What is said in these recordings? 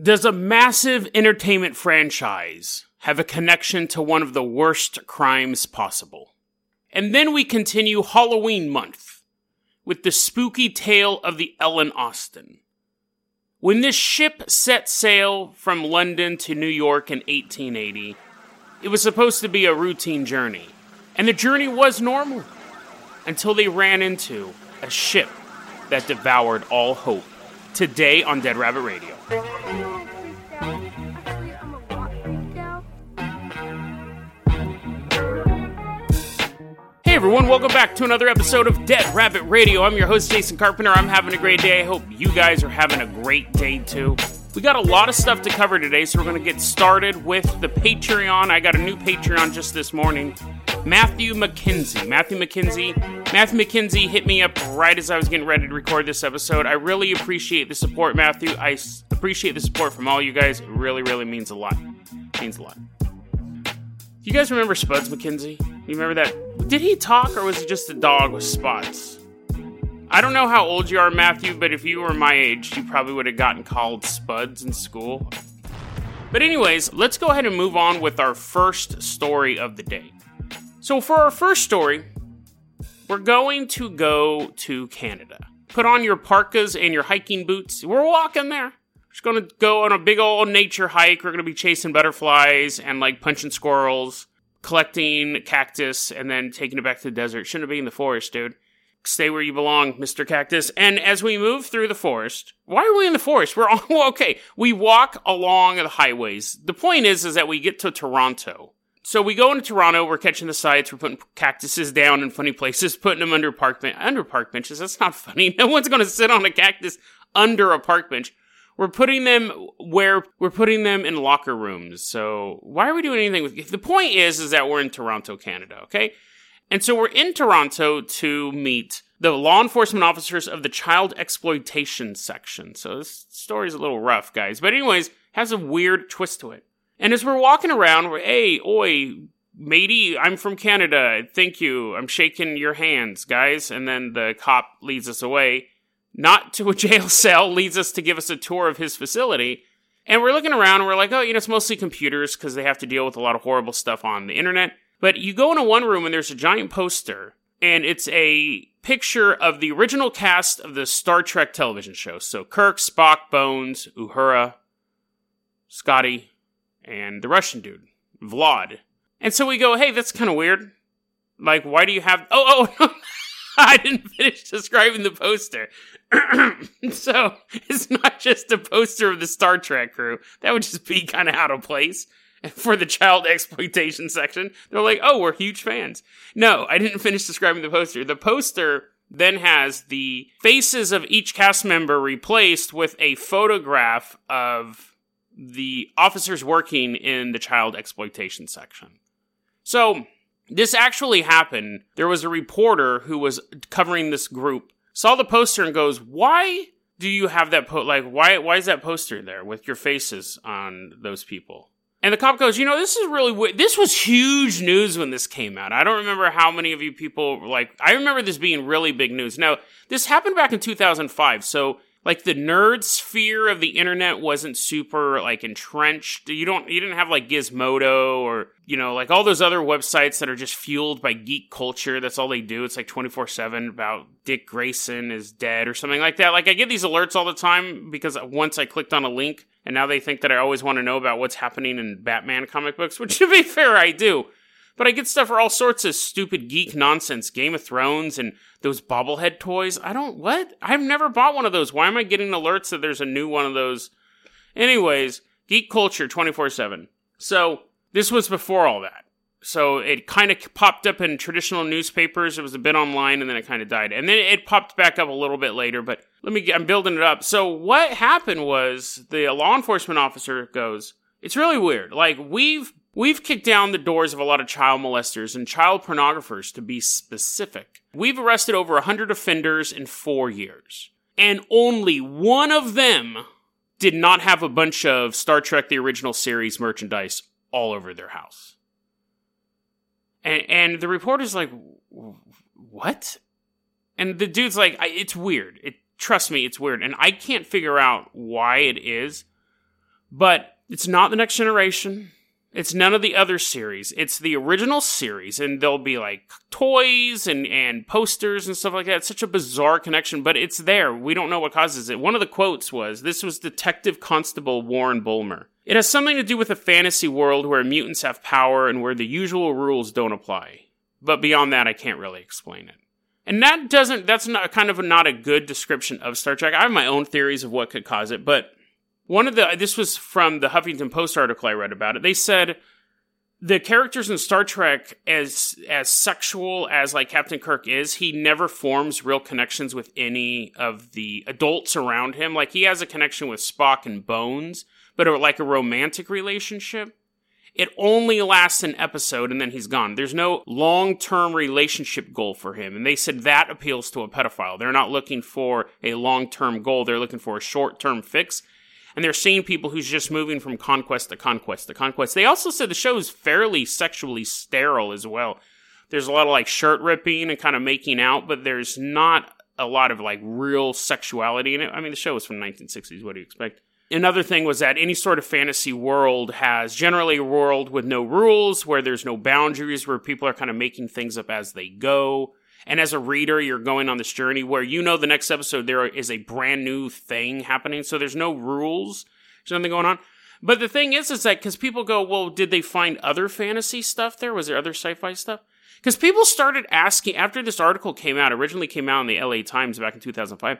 Does a massive entertainment franchise have a connection to one of the worst crimes possible? And then we continue Halloween month with the spooky tale of the Ellen Austin. When this ship set sail from London to New York in 1880, it was supposed to be a routine journey. And the journey was normal until they ran into a ship that devoured all hope. Today on Dead Rabbit Radio. Hey everyone, welcome back to another episode of Dead Rabbit Radio. I'm your host, Jason Carpenter. I'm having a great day. I hope you guys are having a great day too. We got a lot of stuff to cover today, so we're going to get started with the Patreon. I got a new Patreon just this morning. Matthew McKenzie. Matthew McKenzie. Matthew McKenzie hit me up right as I was getting ready to record this episode. I really appreciate the support, Matthew. I appreciate the support from all you guys. It really, really means a lot. means a lot. You guys remember Spuds MacKenzie? You remember that? Did he talk or was he just a dog with spots? I don't know how old you are, Matthew, but if you were my age, you probably would have gotten called Spuds in school. But, anyways, let's go ahead and move on with our first story of the day. So, for our first story, we're going to go to Canada. Put on your parkas and your hiking boots. We're walking there. We're just going to go on a big old nature hike. We're going to be chasing butterflies and like punching squirrels, collecting cactus, and then taking it back to the desert. Shouldn't be in the forest, dude. Stay where you belong, Mr. Cactus. And as we move through the forest, why are we in the forest? We're on, well, okay. We walk along the highways. The point is, is that we get to Toronto. So we go into Toronto, we're catching the sights, we're putting cactuses down in funny places, putting them under park ben- under park benches. That's not funny. No one's going to sit on a cactus under a park bench. We're putting them where we're putting them in locker rooms. So why are we doing anything with the point is is that we're in Toronto, Canada, okay? And so we're in Toronto to meet the law enforcement officers of the child exploitation section. So this story's a little rough, guys. But anyways, has a weird twist to it. And as we're walking around, we're, hey, oi, matey, I'm from Canada. Thank you. I'm shaking your hands, guys. And then the cop leads us away, not to a jail cell, leads us to give us a tour of his facility. And we're looking around and we're like, oh, you know, it's mostly computers because they have to deal with a lot of horrible stuff on the internet. But you go into one room and there's a giant poster, and it's a picture of the original cast of the Star Trek television show. So Kirk, Spock, Bones, Uhura, Scotty, and the Russian dude, Vlad. And so we go, hey, that's kind of weird. Like, why do you have. Oh, oh, I didn't finish describing the poster. so it's not just a poster of the Star Trek crew. That would just be kind of out of place for the child exploitation section. They're like, oh, we're huge fans. No, I didn't finish describing the poster. The poster then has the faces of each cast member replaced with a photograph of the officers working in the child exploitation section. So, this actually happened. There was a reporter who was covering this group, saw the poster and goes, "Why do you have that po- like why why is that poster there with your faces on those people?" And the cop goes, "You know, this is really weird. This was huge news when this came out. I don't remember how many of you people like I remember this being really big news. Now, this happened back in 2005, so like the nerd sphere of the internet wasn't super like entrenched. You don't you didn't have like Gizmodo or you know like all those other websites that are just fueled by geek culture. That's all they do. It's like 24/7 about Dick Grayson is dead or something like that. Like I get these alerts all the time because once I clicked on a link and now they think that I always want to know about what's happening in Batman comic books, which to be fair I do. But I get stuff for all sorts of stupid geek nonsense, Game of Thrones and those bobblehead toys. I don't what? I've never bought one of those. Why am I getting alerts that there's a new one of those? Anyways, geek culture 24/7. So, this was before all that. So, it kind of popped up in traditional newspapers. It was a bit online and then it kind of died. And then it popped back up a little bit later, but let me I'm building it up. So, what happened was the law enforcement officer goes, It's really weird. Like we've we've kicked down the doors of a lot of child molesters and child pornographers to be specific. We've arrested over 100 offenders in 4 years. And only one of them did not have a bunch of Star Trek the original series merchandise all over their house. And and the reporter's like what? And the dude's like it's weird. It trust me, it's weird. And I can't figure out why it is. But it's not the next generation. It's none of the other series. It's the original series, and there'll be like toys and, and posters and stuff like that. It's such a bizarre connection, but it's there. We don't know what causes it. One of the quotes was this was Detective Constable Warren Bulmer. It has something to do with a fantasy world where mutants have power and where the usual rules don't apply. But beyond that, I can't really explain it. And that doesn't, that's not kind of not a good description of Star Trek. I have my own theories of what could cause it, but one of the this was from the Huffington Post article I read about it. They said the characters in Star Trek as as sexual as like Captain Kirk is, he never forms real connections with any of the adults around him. Like he has a connection with Spock and Bones, but like a romantic relationship. It only lasts an episode and then he's gone. There's no long term relationship goal for him. And they said that appeals to a pedophile. They're not looking for a long term goal, they're looking for a short term fix and they're seeing people who's just moving from conquest to conquest to conquest. They also said the show is fairly sexually sterile as well. There's a lot of like shirt ripping and kind of making out, but there's not a lot of like real sexuality in it. I mean, the show was from 1960s. What do you expect? Another thing was that any sort of fantasy world has generally a world with no rules, where there's no boundaries, where people are kind of making things up as they go. And as a reader, you're going on this journey where you know the next episode there is a brand new thing happening. So there's no rules. There's nothing going on. But the thing is, is that because people go, well, did they find other fantasy stuff there? Was there other sci-fi stuff? Because people started asking after this article came out. Originally came out in the L.A. Times back in 2005.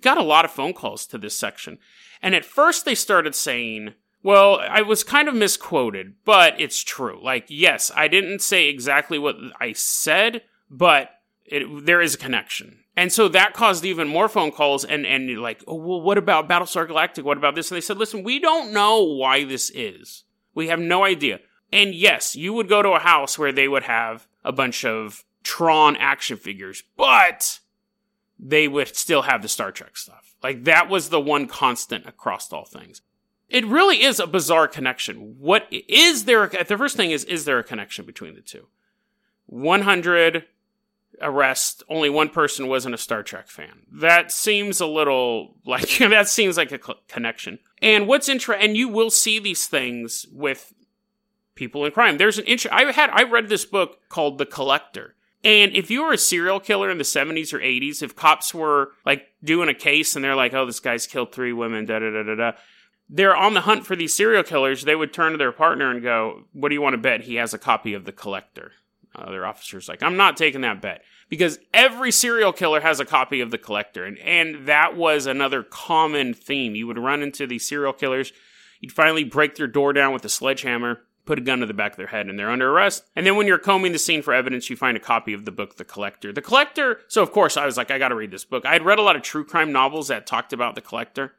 Got a lot of phone calls to this section, and at first they started saying, "Well, I was kind of misquoted, but it's true. Like, yes, I didn't say exactly what I said, but it, there is a connection. And so that caused even more phone calls and, and like, oh, well, what about Battlestar Galactica? What about this? And they said, listen, we don't know why this is. We have no idea. And yes, you would go to a house where they would have a bunch of Tron action figures, but they would still have the Star Trek stuff. Like that was the one constant across all things. It really is a bizarre connection. What is there? The first thing is, is there a connection between the two? 100 arrest, only one person wasn't a Star Trek fan. That seems a little like that seems like a cl- connection. And what's interesting, and you will see these things with people in crime. There's an int- I had I read this book called The Collector. And if you were a serial killer in the 70s or 80s, if cops were like doing a case and they're like, "Oh, this guy's killed three women," da da da da da, they're on the hunt for these serial killers. They would turn to their partner and go, "What do you want to bet?" He has a copy of The Collector. Other officers like, I'm not taking that bet because every serial killer has a copy of the collector, and and that was another common theme. You would run into these serial killers, you'd finally break their door down with a sledgehammer, put a gun to the back of their head, and they're under arrest. And then when you're combing the scene for evidence, you find a copy of the book, The Collector. The Collector. So of course I was like, I got to read this book. I had read a lot of true crime novels that talked about the collector.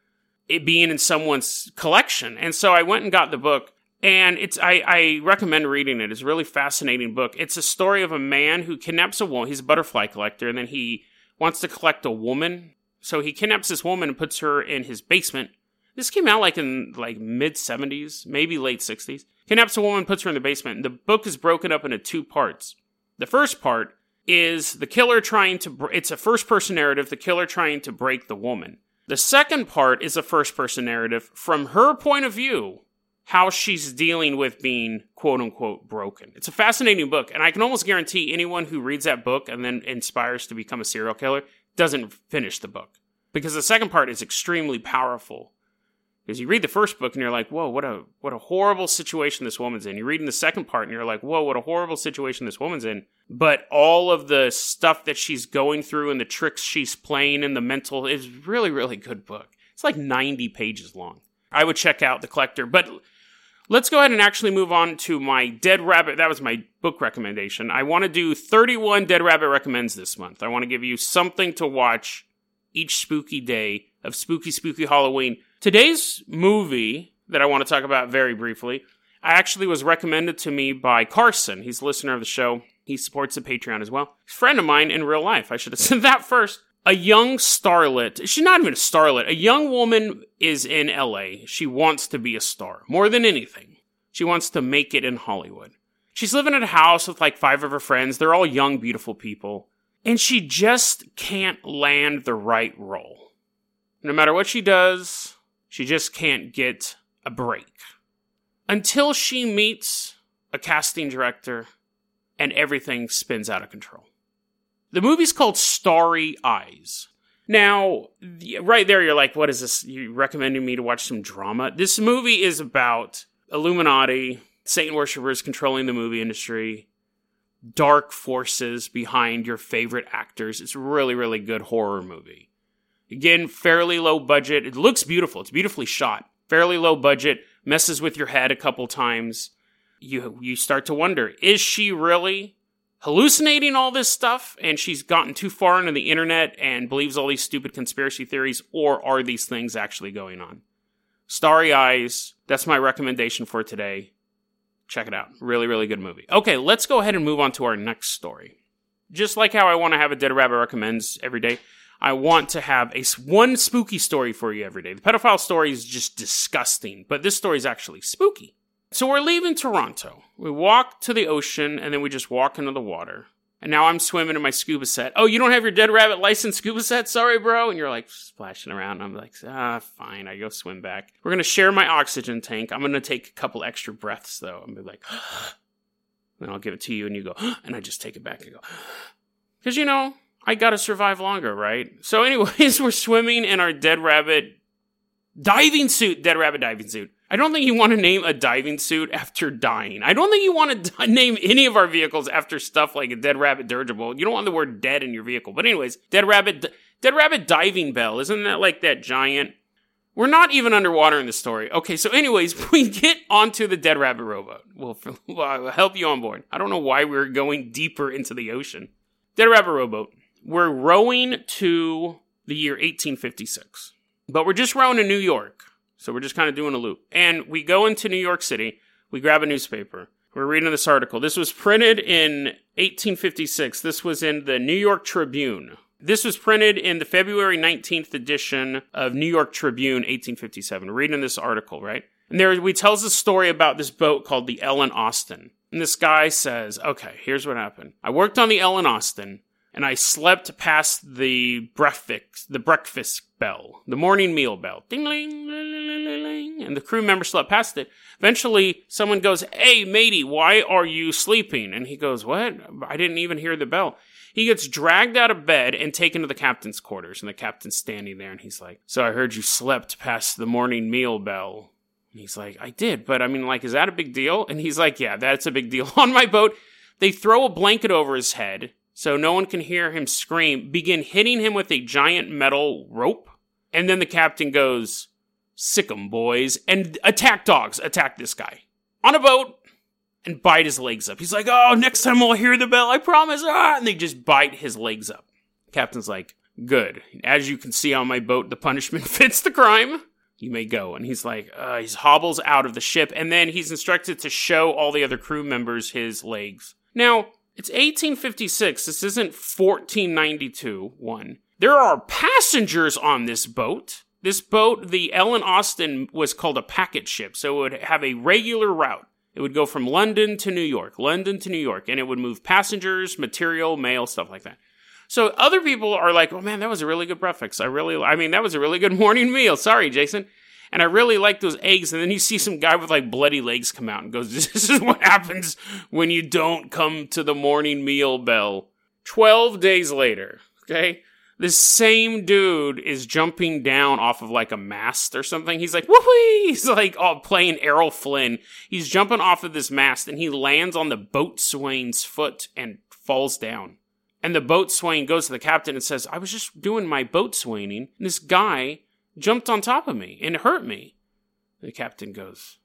It being in someone's collection. And so I went and got the book and it's I, I recommend reading it. It's a really fascinating book. It's a story of a man who kidnaps a woman. He's a butterfly collector, and then he wants to collect a woman. So he kidnaps this woman and puts her in his basement. This came out like in like mid seventies, maybe late sixties. Kidnaps a woman, puts her in the basement. The book is broken up into two parts. The first part is the killer trying to. It's a first person narrative. The killer trying to break the woman. The second part is a first person narrative from her point of view how she's dealing with being quote unquote broken. It's a fascinating book, and I can almost guarantee anyone who reads that book and then inspires to become a serial killer doesn't finish the book. Because the second part is extremely powerful. Because you read the first book and you're like, whoa, what a what a horrible situation this woman's in. You're reading the second part and you're like, whoa, what a horrible situation this woman's in. But all of the stuff that she's going through and the tricks she's playing and the mental is really, really good book. It's like 90 pages long. I would check out The Collector. But Let's go ahead and actually move on to my Dead Rabbit. That was my book recommendation. I want to do 31 Dead Rabbit recommends this month. I want to give you something to watch each spooky day of spooky, spooky Halloween. Today's movie that I want to talk about very briefly. I actually was recommended to me by Carson. He's a listener of the show. He supports the Patreon as well. He's a friend of mine in real life. I should have said that first. A young starlet, she's not even a starlet, a young woman is in LA. She wants to be a star more than anything. She wants to make it in Hollywood. She's living in a house with like five of her friends. They're all young, beautiful people. And she just can't land the right role. No matter what she does, she just can't get a break. Until she meets a casting director and everything spins out of control. The movie's called Starry Eyes. Now, right there, you're like, what is this? You're recommending me to watch some drama? This movie is about Illuminati, Satan worshippers controlling the movie industry, dark forces behind your favorite actors. It's a really, really good horror movie. Again, fairly low budget. It looks beautiful. It's beautifully shot. Fairly low budget, messes with your head a couple times. You you start to wonder, is she really hallucinating all this stuff and she's gotten too far into the internet and believes all these stupid conspiracy theories or are these things actually going on? Starry Eyes, that's my recommendation for today. Check it out. Really, really good movie. Okay, let's go ahead and move on to our next story. Just like how I want to have a Dead Rabbit recommends every day, I want to have a one spooky story for you every day. The pedophile story is just disgusting, but this story is actually spooky. So we're leaving Toronto. We walk to the ocean and then we just walk into the water. And now I'm swimming in my scuba set. Oh, you don't have your Dead Rabbit license scuba set? Sorry, bro. And you're like splashing around. I'm like, ah, fine. I go swim back. We're going to share my oxygen tank. I'm going to take a couple extra breaths, though. I'm be like, then I'll give it to you and you go, and I just take it back and go, because, you know, I got to survive longer, right? So, anyways, we're swimming in our Dead Rabbit diving suit, Dead Rabbit diving suit. I don't think you want to name a diving suit after dying. I don't think you want to name any of our vehicles after stuff like a dead rabbit dirigible. You don't want the word dead in your vehicle. But anyways, dead rabbit, dead rabbit diving bell. Isn't that like that giant? We're not even underwater in the story. Okay, so anyways, we get onto the dead rabbit rowboat. We'll, we'll help you on board. I don't know why we're going deeper into the ocean. Dead rabbit rowboat. We're rowing to the year 1856, but we're just rowing to New York. So we're just kind of doing a loop. And we go into New York City, we grab a newspaper. We're reading this article. This was printed in 1856. This was in the New York Tribune. This was printed in the February 19th edition of New York Tribune, 1857. We're reading this article, right? And there we tells a story about this boat called the Ellen Austin. And this guy says, okay, here's what happened. I worked on the Ellen Austin and I slept past the breakfast, the breakfast bell, the morning meal bell. Ding, ling, ling, ling. And the crew member slept past it. Eventually, someone goes, Hey, matey, why are you sleeping? And he goes, What? I didn't even hear the bell. He gets dragged out of bed and taken to the captain's quarters. And the captain's standing there and he's like, So I heard you slept past the morning meal bell. And he's like, I did, but I mean, like, is that a big deal? And he's like, Yeah, that's a big deal. On my boat, they throw a blanket over his head so no one can hear him scream, begin hitting him with a giant metal rope. And then the captain goes, Sick 'em, boys, and attack dogs, attack this guy on a boat and bite his legs up. He's like, Oh, next time we'll hear the bell, I promise. Ah, and they just bite his legs up. Captain's like, Good. As you can see on my boat, the punishment fits the crime. You may go. And he's like, uh, he hobbles out of the ship, and then he's instructed to show all the other crew members his legs. Now, it's 1856. This isn't 1492. One. There are passengers on this boat. This boat, the Ellen Austin, was called a packet ship, so it would have a regular route. It would go from London to New York, London to New York, and it would move passengers, material, mail, stuff like that. So other people are like, "Oh man, that was a really good breakfast. I really, I mean, that was a really good morning meal." Sorry, Jason and I really like those eggs. And then you see some guy with like bloody legs come out and goes, This is what happens when you don't come to the morning meal bell. 12 days later, okay? This same dude is jumping down off of like a mast or something. He's like, whoopee! He's like, oh, playing Errol Flynn. He's jumping off of this mast and he lands on the boatswain's foot and falls down. And the boatswain goes to the captain and says, I was just doing my boatswaining. And this guy jumped on top of me and hurt me. The captain goes,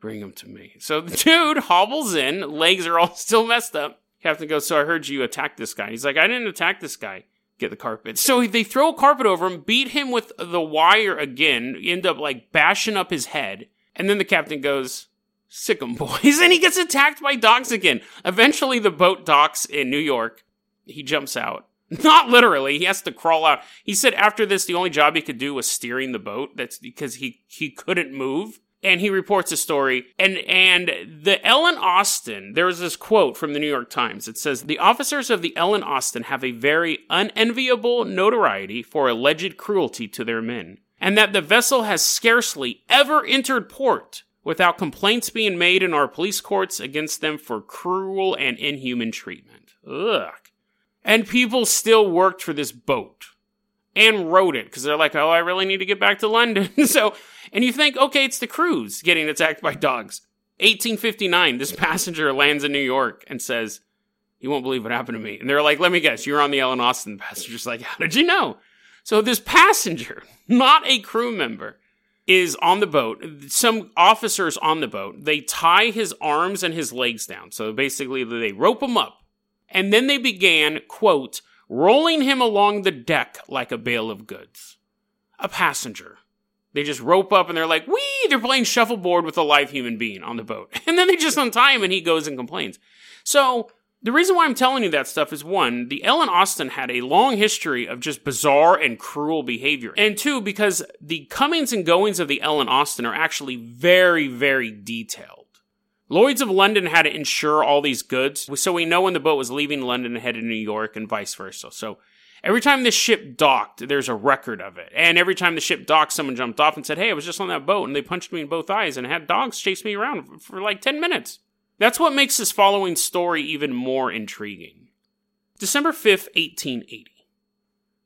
Bring him to me. So the dude hobbles in, legs are all still messed up. Captain goes, So I heard you attack this guy. He's like, I didn't attack this guy. get the carpet. So they throw a carpet over him, beat him with the wire again, end up like bashing up his head. And then the captain goes, Sick 'em boys. And he gets attacked by dogs again. Eventually the boat docks in New York. He jumps out. Not literally. He has to crawl out. He said after this, the only job he could do was steering the boat. That's because he, he couldn't move. And he reports a story. And, and the Ellen Austin, there was this quote from the New York Times. It says, The officers of the Ellen Austin have a very unenviable notoriety for alleged cruelty to their men. And that the vessel has scarcely ever entered port without complaints being made in our police courts against them for cruel and inhuman treatment. Ugh. And people still worked for this boat and wrote it because they're like, oh, I really need to get back to London. so, and you think, okay, it's the crews getting attacked by dogs. 1859, this passenger lands in New York and says, you won't believe what happened to me. And they're like, let me guess, you're on the Ellen Austin. The passenger's like, how did you know? So this passenger, not a crew member, is on the boat. Some officers on the boat, they tie his arms and his legs down. So basically, they rope him up. And then they began, quote, rolling him along the deck like a bale of goods. A passenger. They just rope up and they're like, wee! They're playing shuffleboard with a live human being on the boat. And then they just untie him and he goes and complains. So, the reason why I'm telling you that stuff is one, the Ellen Austin had a long history of just bizarre and cruel behavior. And two, because the comings and goings of the Ellen Austin are actually very, very detailed. Lloyds of London had to insure all these goods, so we know when the boat was leaving London and headed to New York and vice versa. So every time this ship docked, there's a record of it. And every time the ship docked, someone jumped off and said, Hey, I was just on that boat, and they punched me in both eyes and had dogs chase me around for like 10 minutes. That's what makes this following story even more intriguing. December 5th, 1880.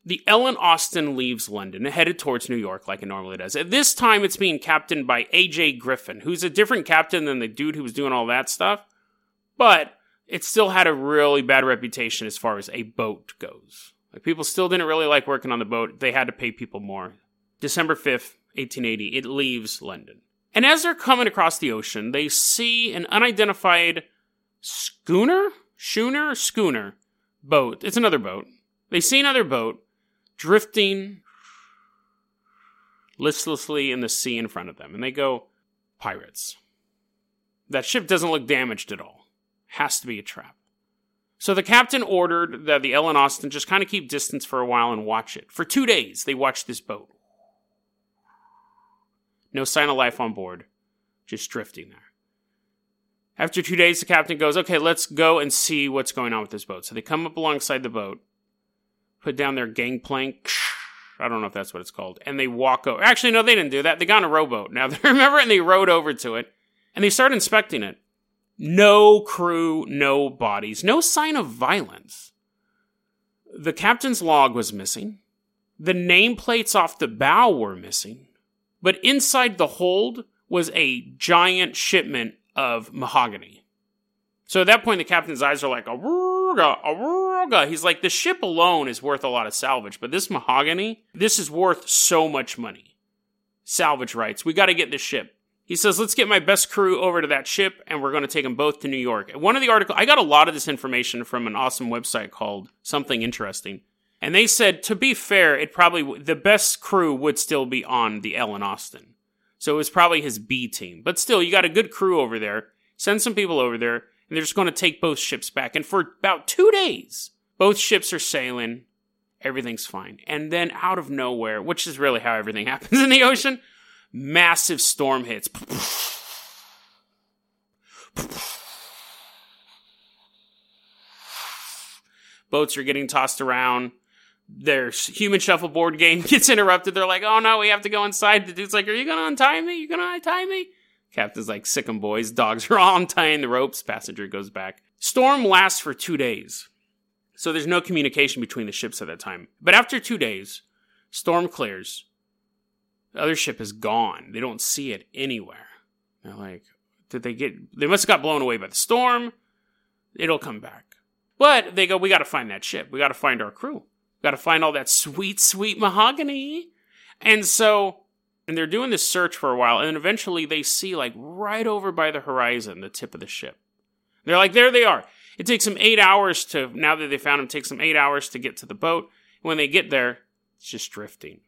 The Ellen Austin leaves London, headed towards New York like it normally does. At this time, it's being captained by A.J. Griffin, who's a different captain than the dude who was doing all that stuff, but it still had a really bad reputation as far as a boat goes. Like people still didn't really like working on the boat. They had to pay people more. December 5th, 1880, it leaves London. And as they're coming across the ocean, they see an unidentified schooner, schooner, schooner boat. It's another boat. They see another boat drifting listlessly in the sea in front of them, and they go, Pirates. That ship doesn't look damaged at all. Has to be a trap. So the captain ordered that the Ellen Austin just kind of keep distance for a while and watch it. For two days, they watched this boat. No sign of life on board, just drifting there. After two days, the captain goes, Okay, let's go and see what's going on with this boat. So they come up alongside the boat, put down their gangplank. I don't know if that's what it's called. And they walk over. Actually, no, they didn't do that. They got on a rowboat. Now, remember, and they rowed over to it. And they start inspecting it. No crew, no bodies, no sign of violence. The captain's log was missing. The nameplates off the bow were missing. But inside the hold was a giant shipment of mahogany. So at that point, the captain's eyes are like, He's like, the ship alone is worth a lot of salvage, but this mahogany, this is worth so much money. Salvage rights. We got to get this ship. He says, let's get my best crew over to that ship and we're going to take them both to New York. One of the article, I got a lot of this information from an awesome website called Sometimes Interesting. And they said, to be fair, it probably, the best crew would still be on the Ellen Austin. So it was probably his B team. But still, you got a good crew over there. Send some people over there and they're just going to take both ships back. And for about two days, both ships are sailing. Everything's fine. And then out of nowhere, which is really how everything happens in the ocean, massive storm hits. Boats are getting tossed around. Their human shuffleboard game gets interrupted. They're like, oh no, we have to go inside. The dude's like, are you going to untie me? You going to untie me? Captain's like, sick 'em boys. Dogs are all untying the ropes. Passenger goes back. Storm lasts for two days. So there's no communication between the ships at that time. But after two days, storm clears. The other ship is gone. They don't see it anywhere. They're like, did they get, they must have got blown away by the storm. It'll come back. But they go, we got to find that ship. We got to find our crew. We got to find all that sweet, sweet mahogany. And so and they're doing this search for a while, and eventually they see, like, right over by the horizon, the tip of the ship. They're like, there they are. It takes them eight hours to, now that they found them, takes them eight hours to get to the boat. When they get there, it's just drifting.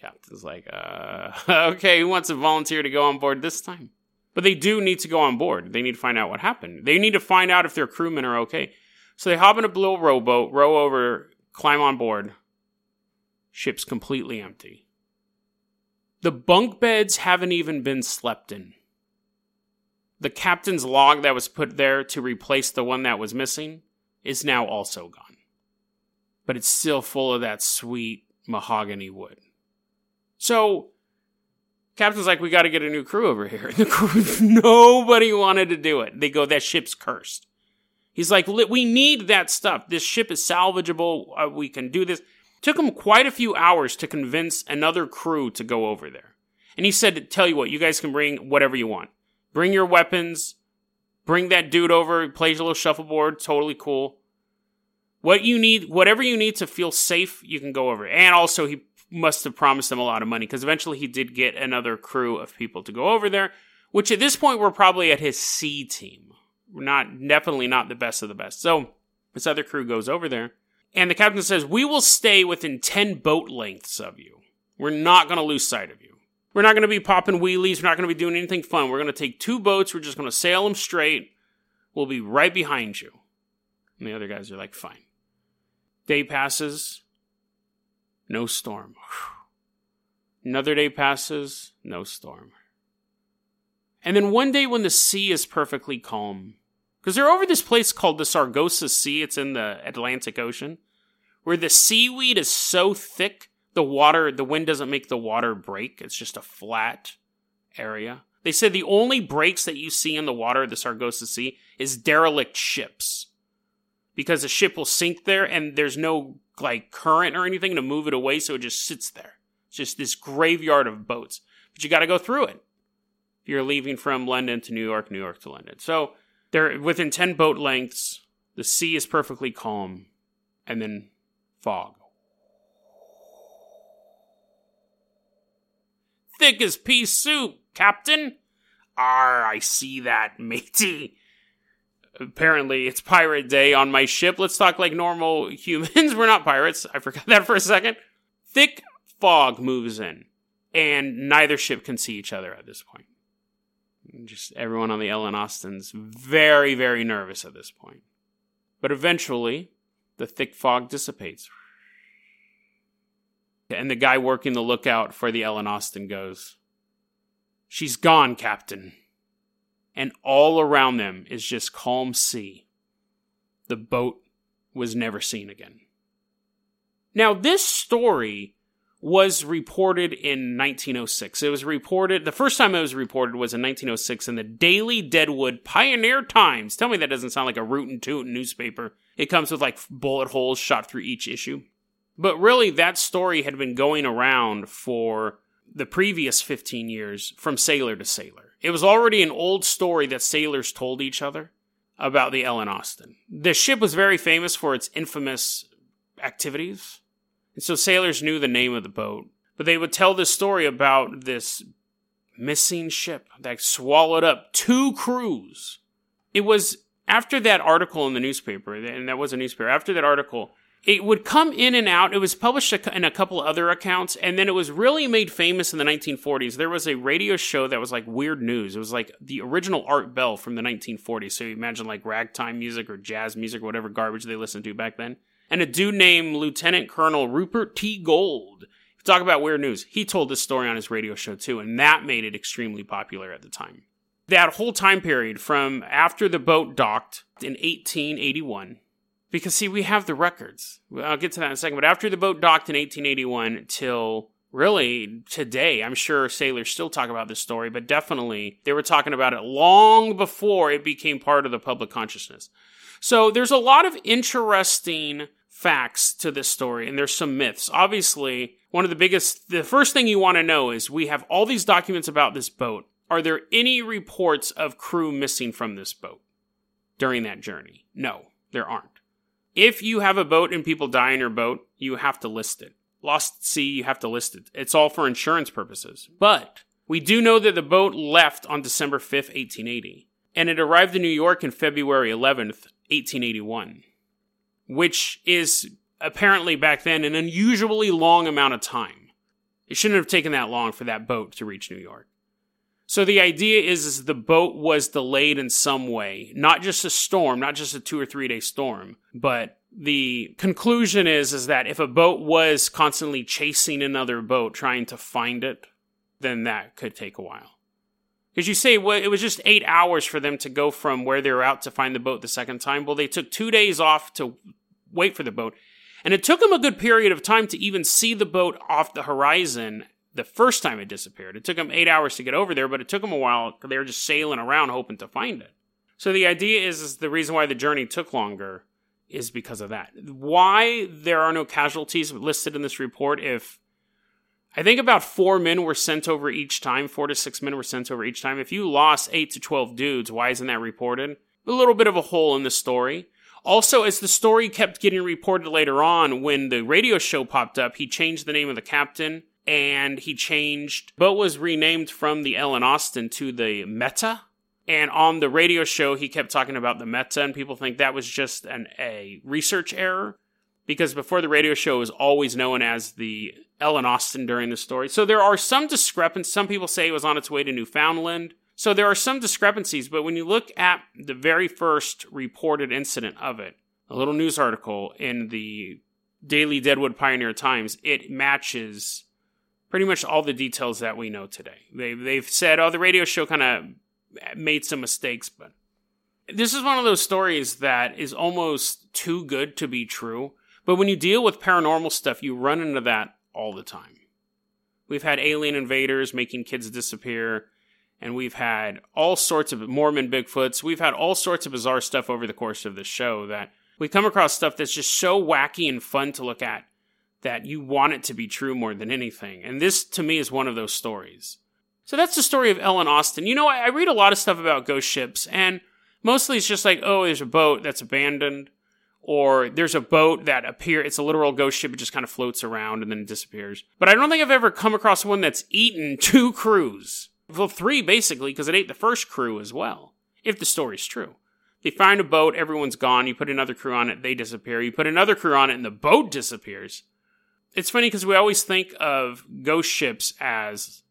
Captain's like, uh, okay, who wants to volunteer to go on board this time? But they do need to go on board. They need to find out what happened. They need to find out if their crewmen are okay. So they hop in a little rowboat, row over, climb on board. Ship's completely empty. The bunk beds haven't even been slept in. The captain's log that was put there to replace the one that was missing is now also gone. But it's still full of that sweet mahogany wood. So, captain's like, we got to get a new crew over here. The crew, nobody wanted to do it. They go, that ship's cursed. He's like, we need that stuff. This ship is salvageable. Uh, we can do this. Took him quite a few hours to convince another crew to go over there. And he said, tell you what, you guys can bring whatever you want. Bring your weapons. Bring that dude over. Plays a little shuffleboard. Totally cool. What you need, whatever you need to feel safe, you can go over. And also, he must have promised them a lot of money because eventually he did get another crew of people to go over there, which at this point we're probably at his C team. We're not definitely not the best of the best. So this other crew goes over there, and the captain says, "We will stay within ten boat lengths of you. We're not going to lose sight of you. We're not going to be popping wheelies. We're not going to be doing anything fun. We're going to take two boats. We're just going to sail them straight. We'll be right behind you." And the other guys are like, "Fine." Day passes. No storm. Another day passes, no storm. And then one day when the sea is perfectly calm, because they're over this place called the Sargasso Sea, it's in the Atlantic Ocean, where the seaweed is so thick, the water, the wind doesn't make the water break. It's just a flat area. They said the only breaks that you see in the water of the Sargasso Sea is derelict ships. Because a ship will sink there and there's no like current or anything to move it away, so it just sits there. It's just this graveyard of boats. But you got to go through it. If you're leaving from London to New York, New York to London. So they're within 10 boat lengths. The sea is perfectly calm. And then fog. Thick as pea soup, Captain. Ah, I see that, matey apparently it's pirate day on my ship. Let's talk like normal humans. We're not pirates. I forgot that for a second. Thick fog moves in, and neither ship can see each other at this point. Just everyone on the Ellen Austin's very, very nervous at this point. But eventually, the thick fog dissipates. And the guy working the lookout for the Ellen Austin goes, She's gone, Captain and all around them is just calm sea. The boat was never seen again. Now, this story was reported in 1906. It was reported, the first time it was reported was in 1906 in the Daily Deadwood Pioneer Times. Tell me that doesn't sound like a root and toot newspaper. It comes with like bullet holes shot through each issue. But really, that story had been going around for the previous 15 years from sailor to sailor. It was already an old story that sailors told each other about the Ellen Austin. The ship was very famous for its infamous activities, and so sailors knew the name of the boat. But they would tell this story about this missing ship that swallowed up two crews. It was after that article in the newspaper, and that was a newspaper, after that article, it would come in and out. It was published in a couple other accounts, and then it was really made famous in the 1940s. There was a radio show that was like weird news. It was like the original Art Bell from the 1940s. So you imagine like ragtime music or jazz music, or whatever garbage they listened to back then. And a dude named Lieutenant Colonel Rupert T. Gould. Talk about weird news. He told this story on his radio show too, and that made it extremely popular at the time. That whole time period from after the boat docked in 1881 because, see, we have the records. I'll get to that in a second. But after the boat docked in 1881 till really today, I'm sure sailors still talk about this story, but definitely they were talking about it long before it became part of the public consciousness. So there's a lot of interesting facts to this story, and there's some myths. Obviously, one of the biggest, the first thing you want to know is we have all these documents about this boat. Are there any reports of crew missing from this boat during that journey? No, there aren't. If you have a boat and people die in your boat, you have to list it. Lost at sea, you have to list it. It's all for insurance purposes. But we do know that the boat left on December 5th, 1880, and it arrived in New York in February 11th, 1881. which is apparently back then an unusually long amount of time. It shouldn't have taken that long for that boat to reach New York. So the idea is, is the boat was delayed in some way, not just a storm, not just a two or three day storm, but the conclusion is, is that if a boat was constantly chasing another boat trying to find it, then that could take a while. Because you say well, it was just eight hours for them to go from where they were out to find the boat the second time. Well, they took two days off to wait for the boat. And it took them a good period of time to even see the boat off the horizon the first time it disappeared. It took them eight hours to get over there, but it took them a while they were just sailing around hoping to find it. So the idea is, is the reason why the journey took longer is because of that. Why there are no casualties listed in this report if I think about four men were sent over each time, four to six men were sent over each time. If you lost eight to 12 dudes, why isn't that reported? A little bit of a hole in the story. Also, as the story kept getting reported later on, when the radio show popped up, he changed the name of the captain and he changed. but was renamed from the Ellen Austin to the Meta. And on the radio show, he kept talking about the Meta, and people think that was just an, a research error because before the radio show was always known as the Ellen Austin during the story. So there are some discrepancies. Some people say it was on its way to Newfoundland. So there are some discrepancies, but when you look at the very first reported incident of it, a little news article in the Daily Deadwood Pioneer Times, it matches pretty much all the details that we know today. They've, they've said, oh, the radio show kind of made some mistakes, but this is one of those stories that is almost too good to be true. But when you deal with paranormal stuff, you run into that all the time. We've had alien invaders making kids disappear, and we've had all sorts of Mormon Bigfoots. We've had all sorts of bizarre stuff over the course of this show that we come across stuff that's just so wacky and fun to look at that you want it to be true more than anything. And this, to me, is one of those stories. So that's the story of Ellen Austin. You know, I, I read a lot of stuff about ghost ships, and mostly it's just like, oh, there's a boat that's abandoned, or there's a boat that appear it's a literal ghost ship, it just kind of floats around and then it disappears. But I don't think I've ever come across one that's eaten two crews. Well, three basically, because it ate the first crew as well, if the story's true. They find a boat, everyone's gone, you put another crew on it, they disappear. You put another crew on it, and the boat disappears it's funny because we always think of ghost ships as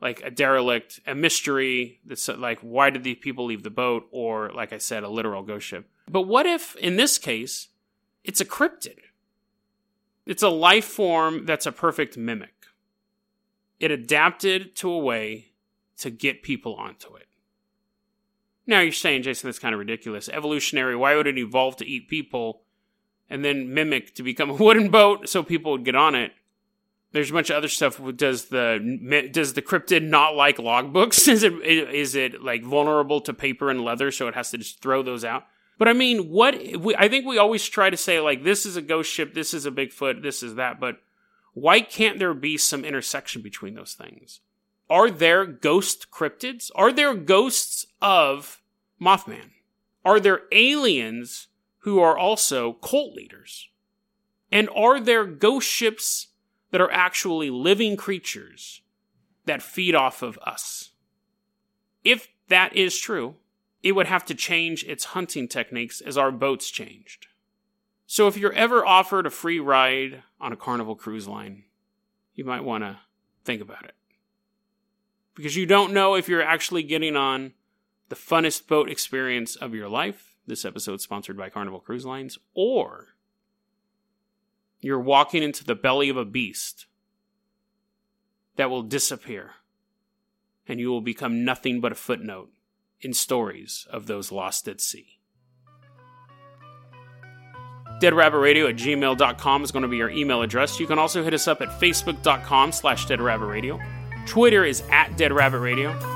like a derelict, a mystery that's like, why did these people leave the boat? Or, like I said, a literal ghost ship. But what if, in this case, it's a cryptid? It's a life form that's a perfect mimic. It adapted to a way to get people onto it. Now you're saying, Jason, that's kind of ridiculous. Evolutionary, why would it evolve to eat people? And then mimic to become a wooden boat so people would get on it. There's a bunch of other stuff. Does the does the cryptid not like logbooks? Is it is it like vulnerable to paper and leather, so it has to just throw those out? But I mean, what we, I think we always try to say like this is a ghost ship, this is a Bigfoot, this is that. But why can't there be some intersection between those things? Are there ghost cryptids? Are there ghosts of Mothman? Are there aliens who are also cult leaders? And are there ghost ships that are actually living creatures that feed off of us? If that is true, it would have to change its hunting techniques as our boats changed. So if you're ever offered a free ride on a Carnival cruise line, you might want to think about it. Because you don't know if you're actually getting on the funnest boat experience of your life this episode sponsored by Carnival Cruise Lines, or you're walking into the belly of a beast that will disappear and you will become nothing but a footnote in stories of those lost at sea. DeadRabbitRadio at gmail.com is going to be your email address. You can also hit us up at facebook.com slash deadrabbitradio. Twitter is at deadrabbitradio.